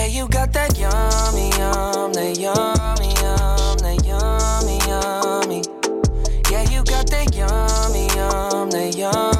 Yeah, you got that yummy, yum, that yummy, yum, that yummy, yummy. Yeah, you got that yummy, yum, that yummy.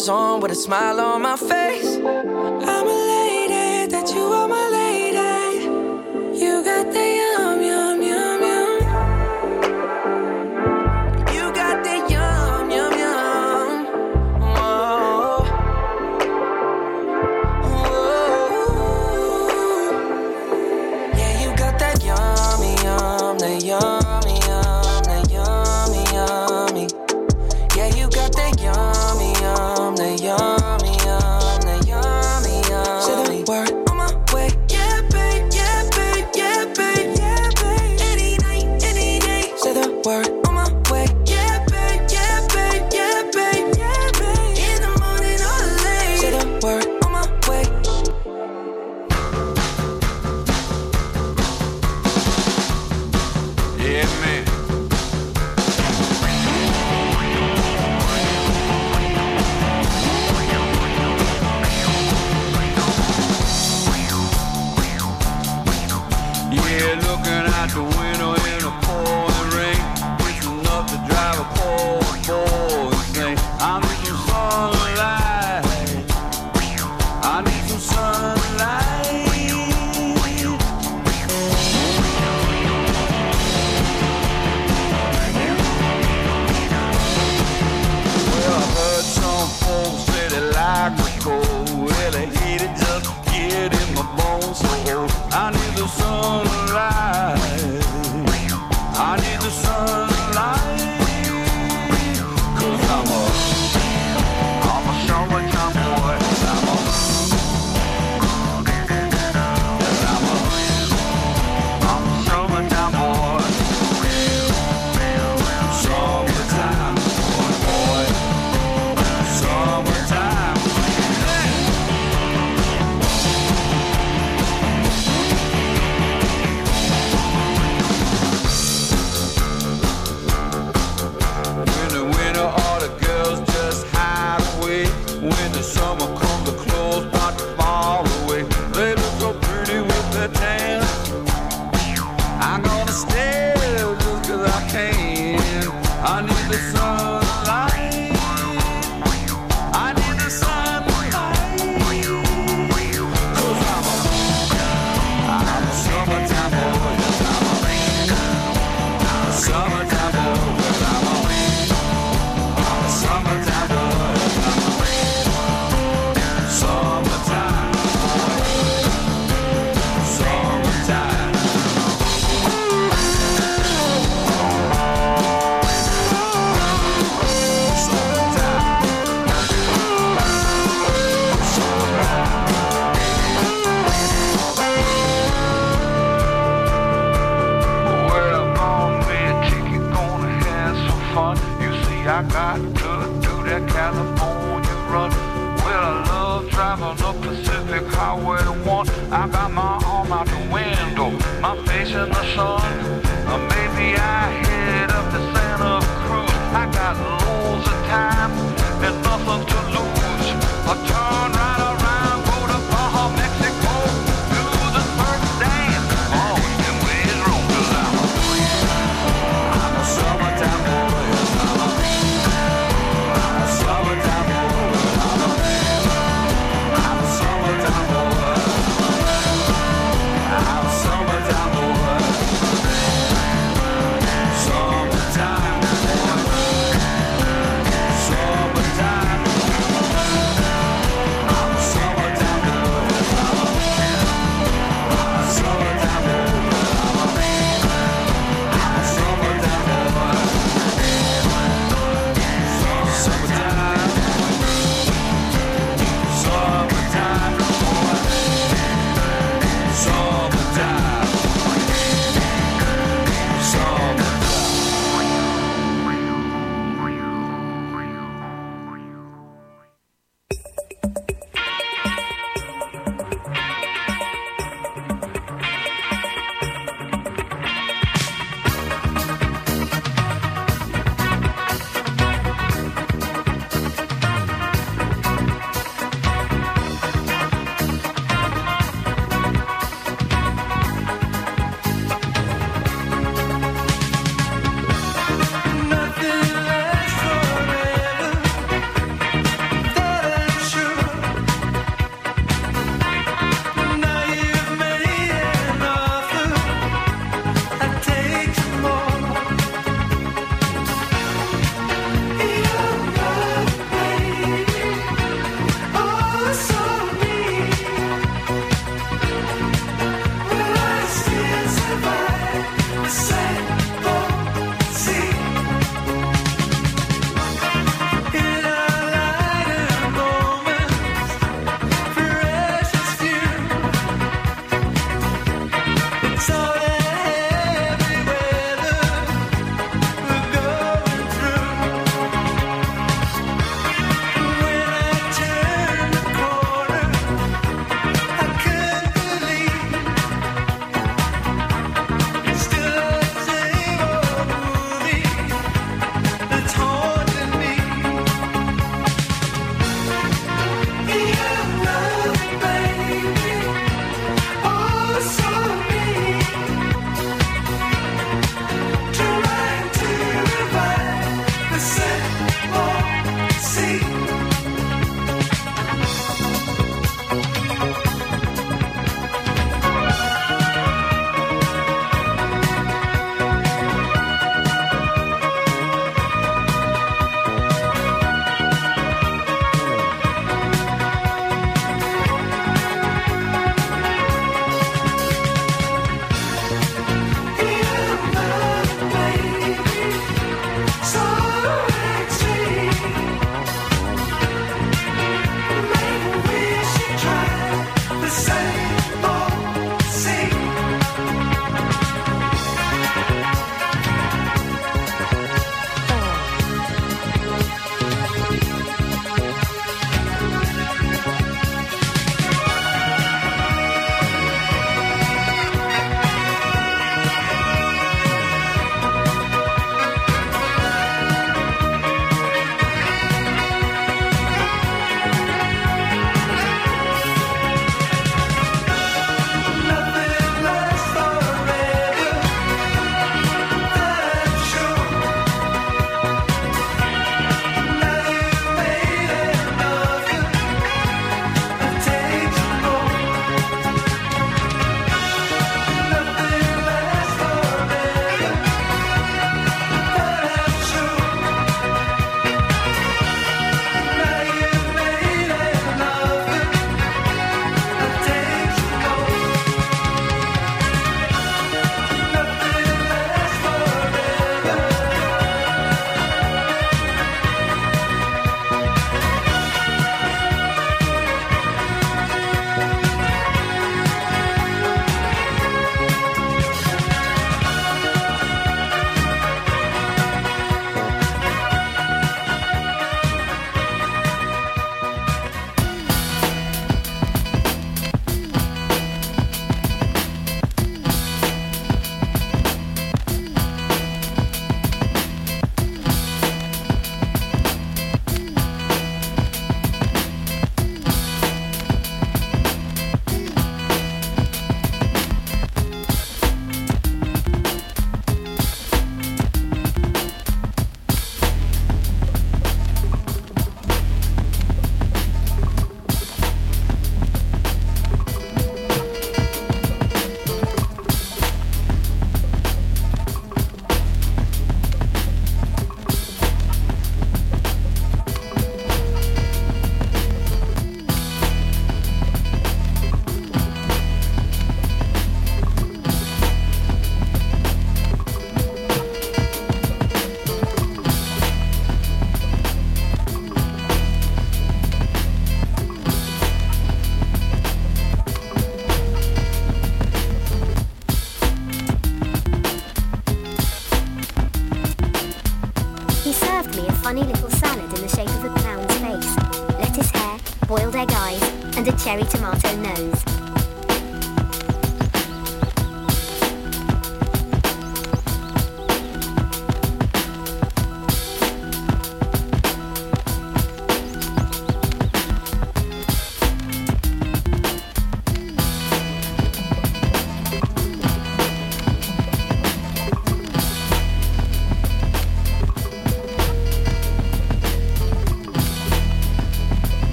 slippers on with a smile on my face. I'm a.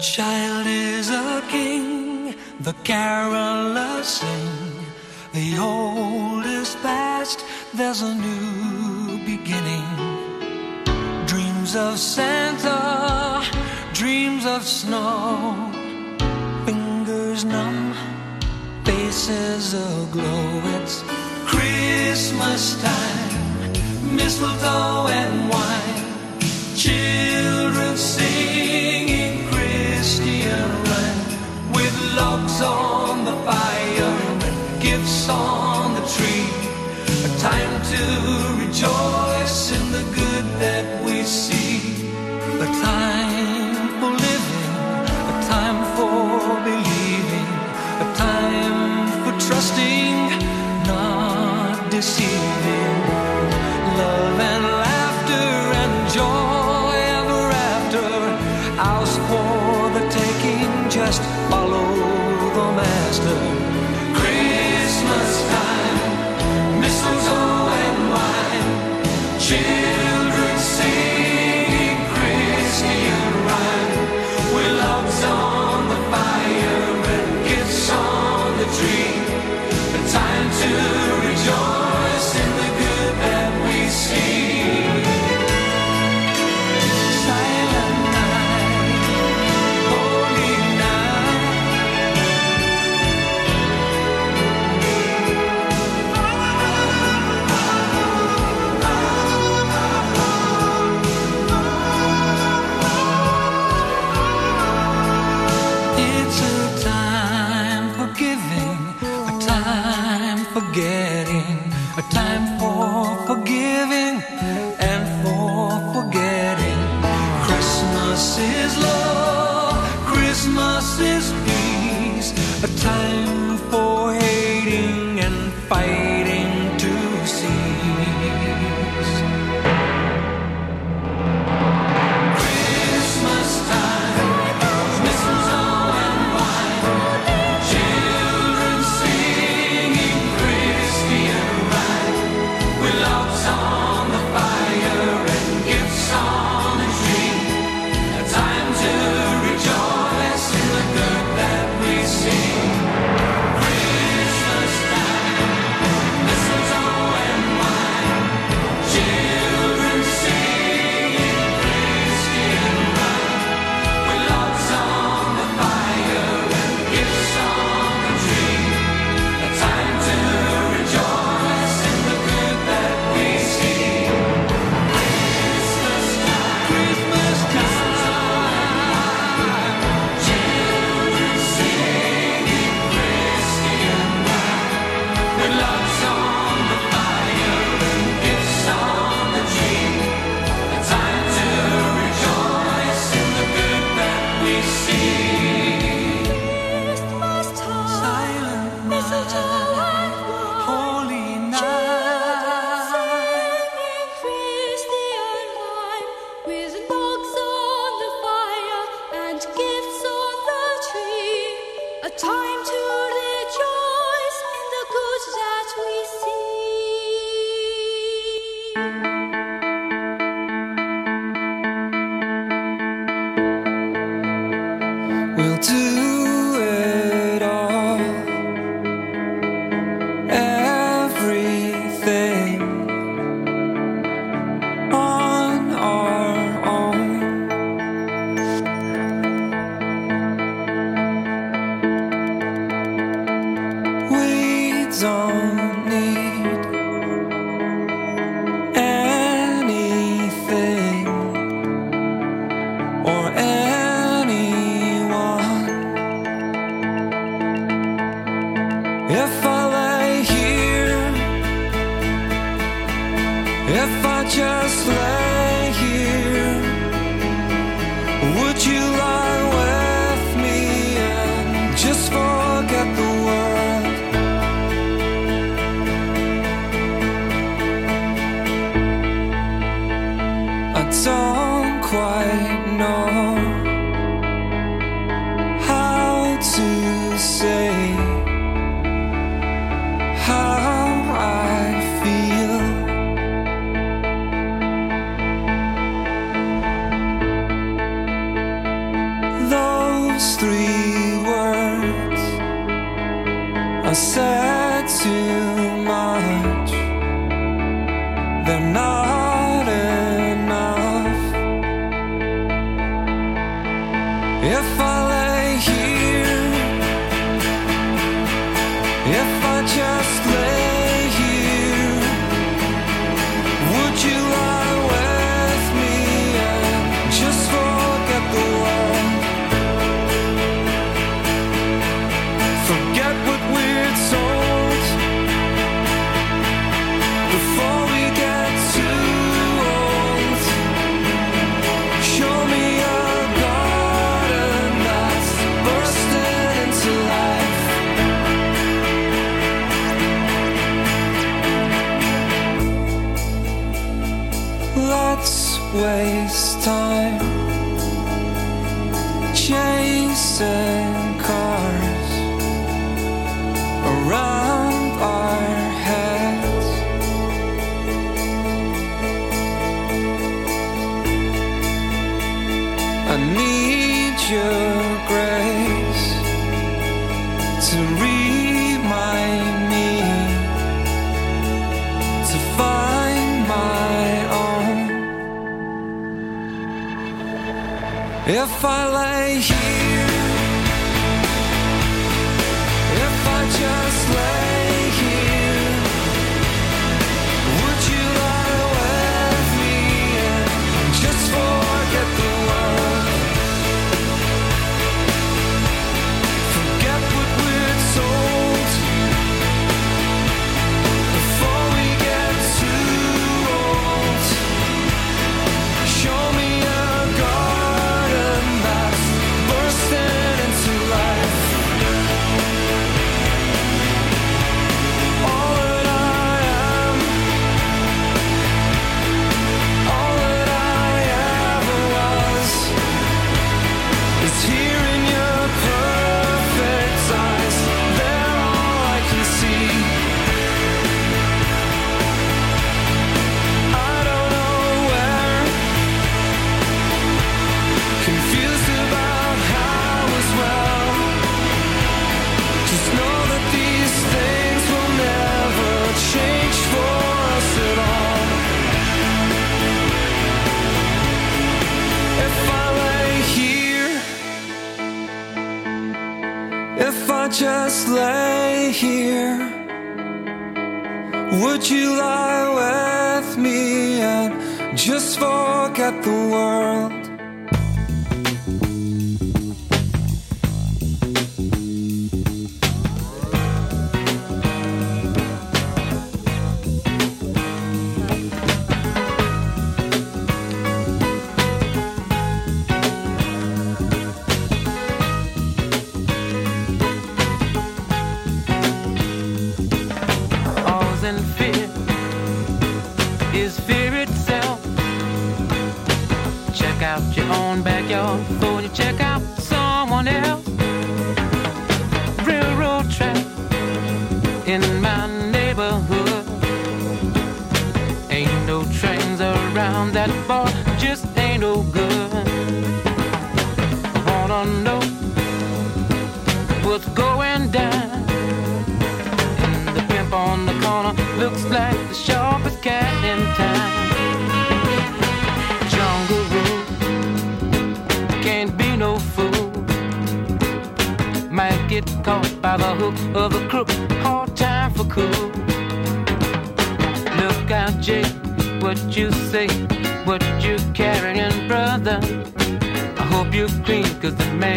child is a king, the carolers sing. The old is past, there's a new beginning. Dreams of Santa, dreams of snow. Fingers numb, faces aglow. It's Christmas time, mistletoe and on the tree. A time to rejoice in the the world.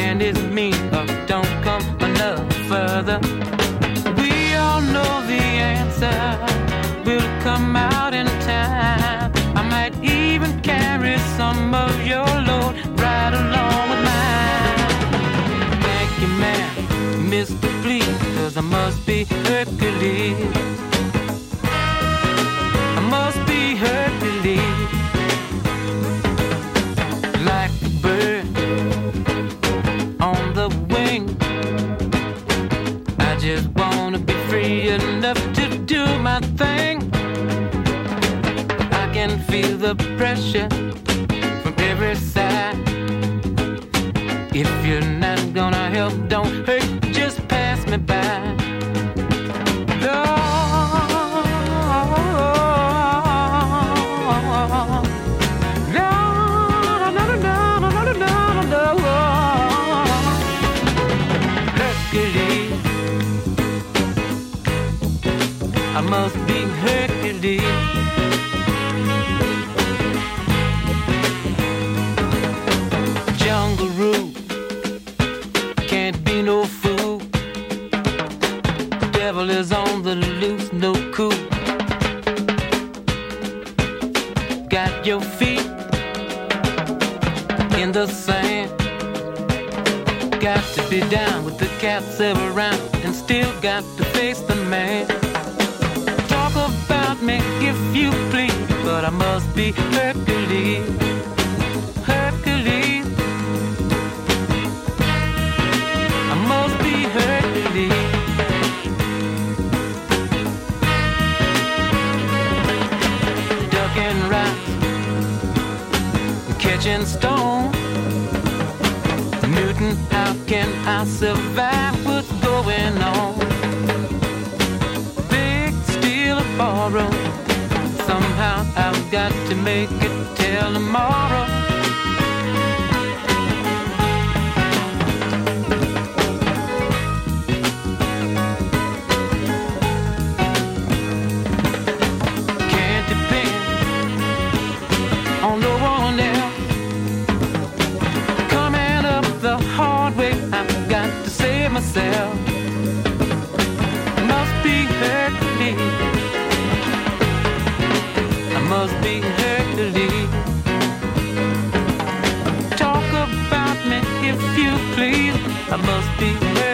hand is mean, but oh, don't come enough further. We all know the answer will come out in time. I might even carry some of your load right along with mine. Thank you, man, Mr. Please, cause I must be Hercules. the pressure from every side. If you're not gonna help, don't hurt, just pass me by. I and loose, no cool. Got your feet in the sand. Got to be down with the cats around, and still got to face the man. Talk about me if you please, but I must be Hercules. pitch stone. Newton, how can I survive what's going on? Big steel borrow. Somehow I've got to make it till tomorrow. I must be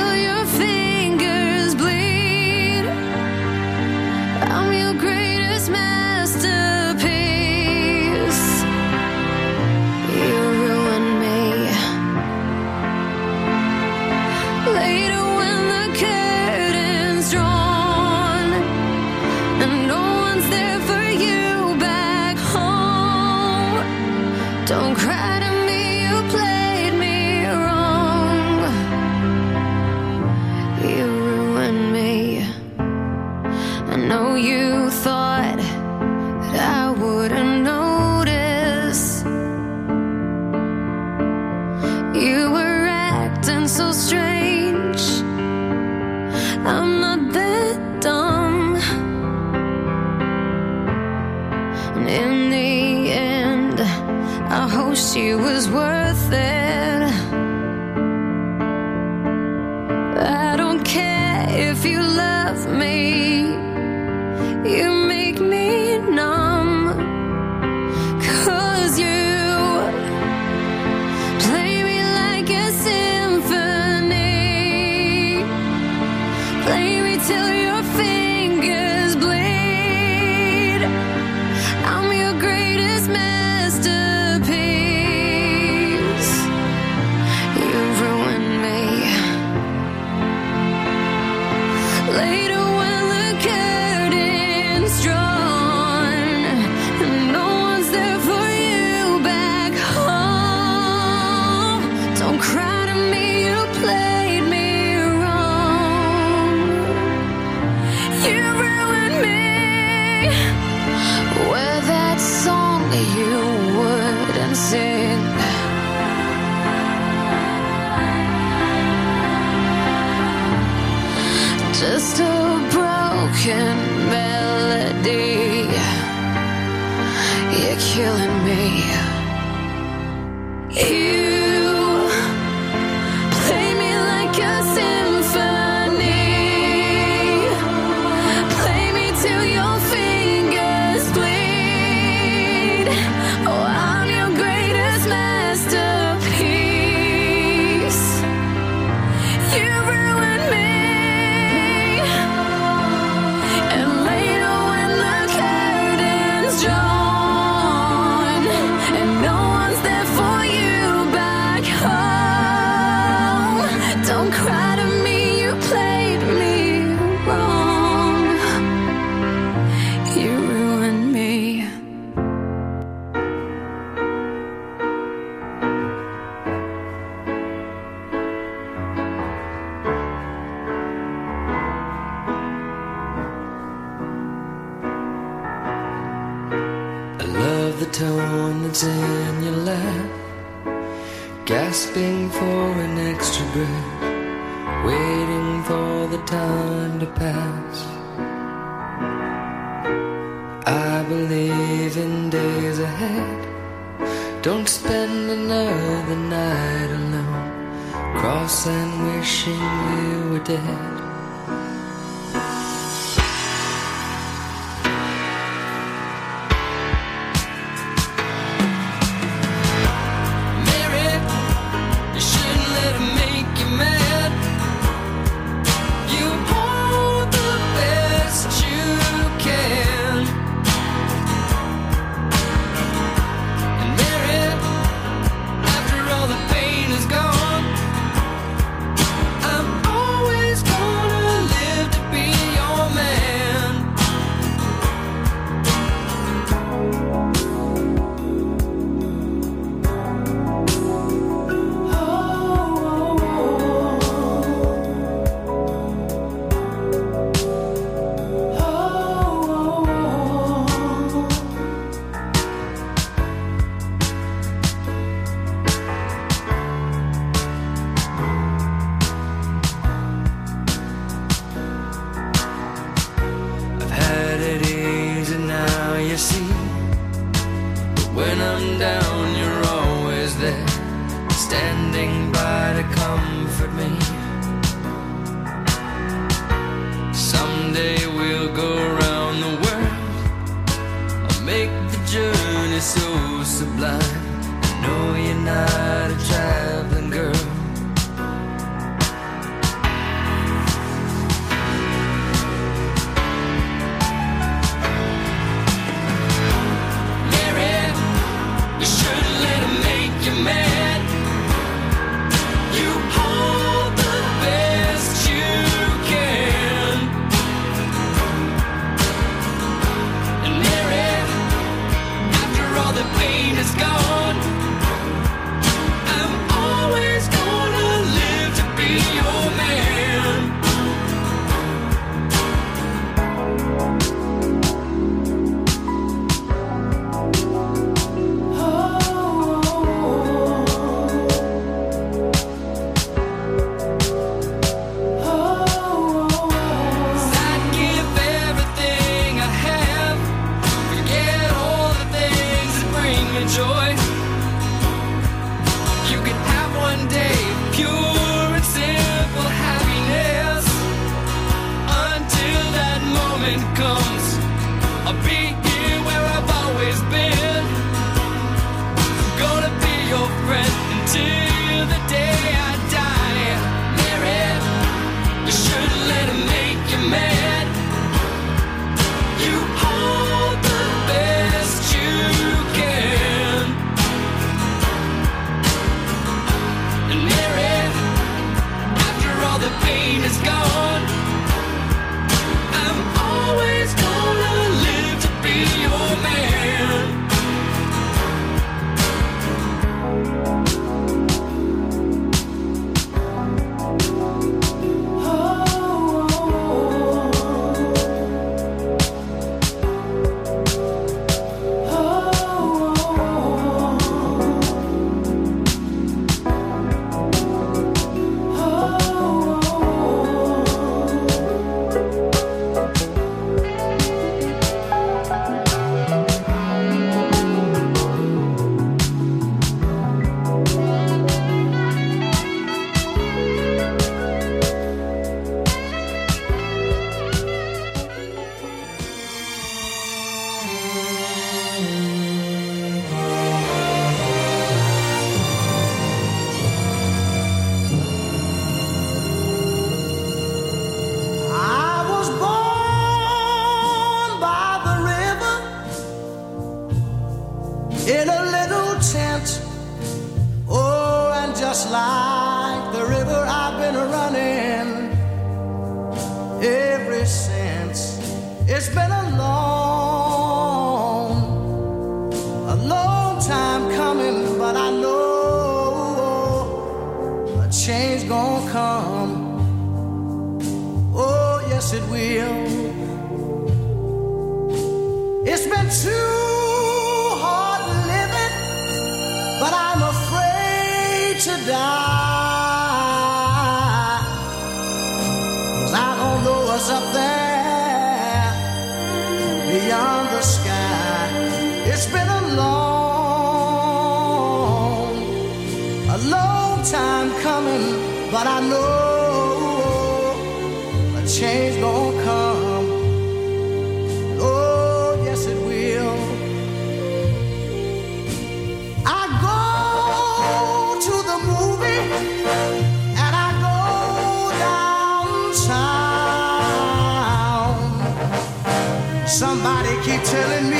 feel your feet telling me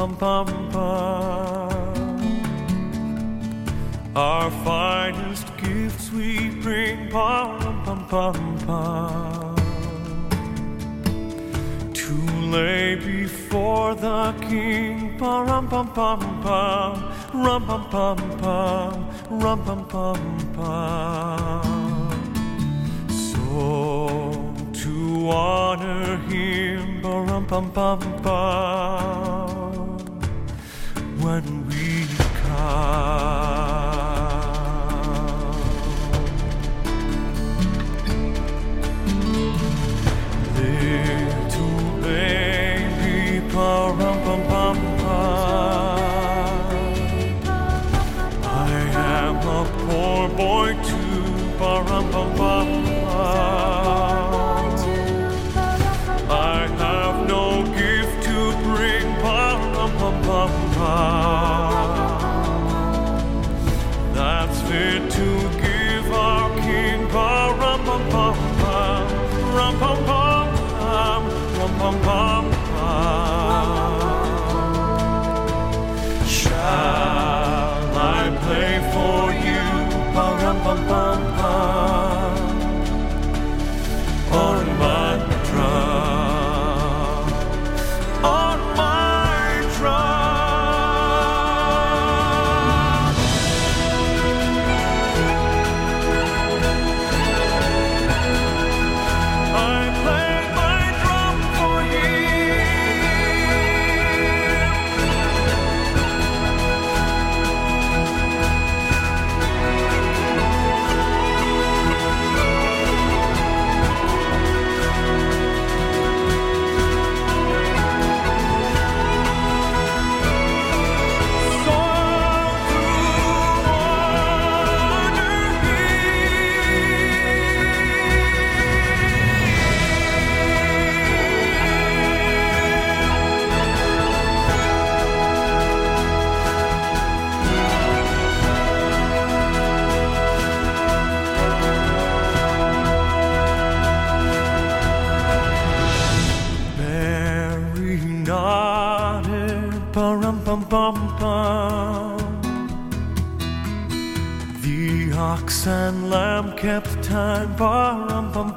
pum pum pum. Our finest gifts we bring, pum pum pum pum. To lay before the King, pum pum pum pum, rum pum pum pum, rum pum pum pum. So to honor Him, pum pum pum pum.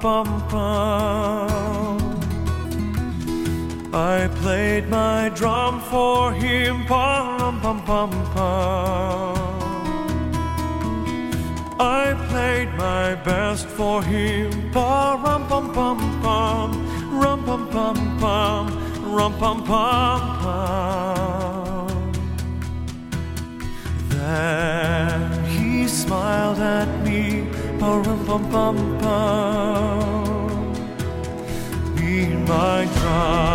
bum bum. I played my drum for him, pum pum pum pum. I played my best for him, pum pum pum pum, rum pum pum pum, rum pum pum pum. Then he smiled at me, pum pum pum pum my trial.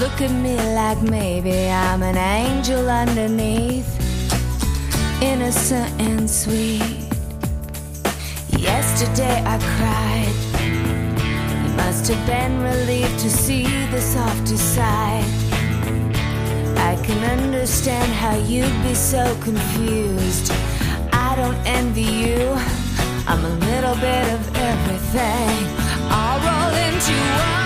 Look at me like maybe I'm an angel underneath, innocent and sweet. Yesterday I cried. You must have been relieved to see the softer side. I can understand how you'd be so confused. I don't envy you. I'm a little bit of everything. I'll roll into one.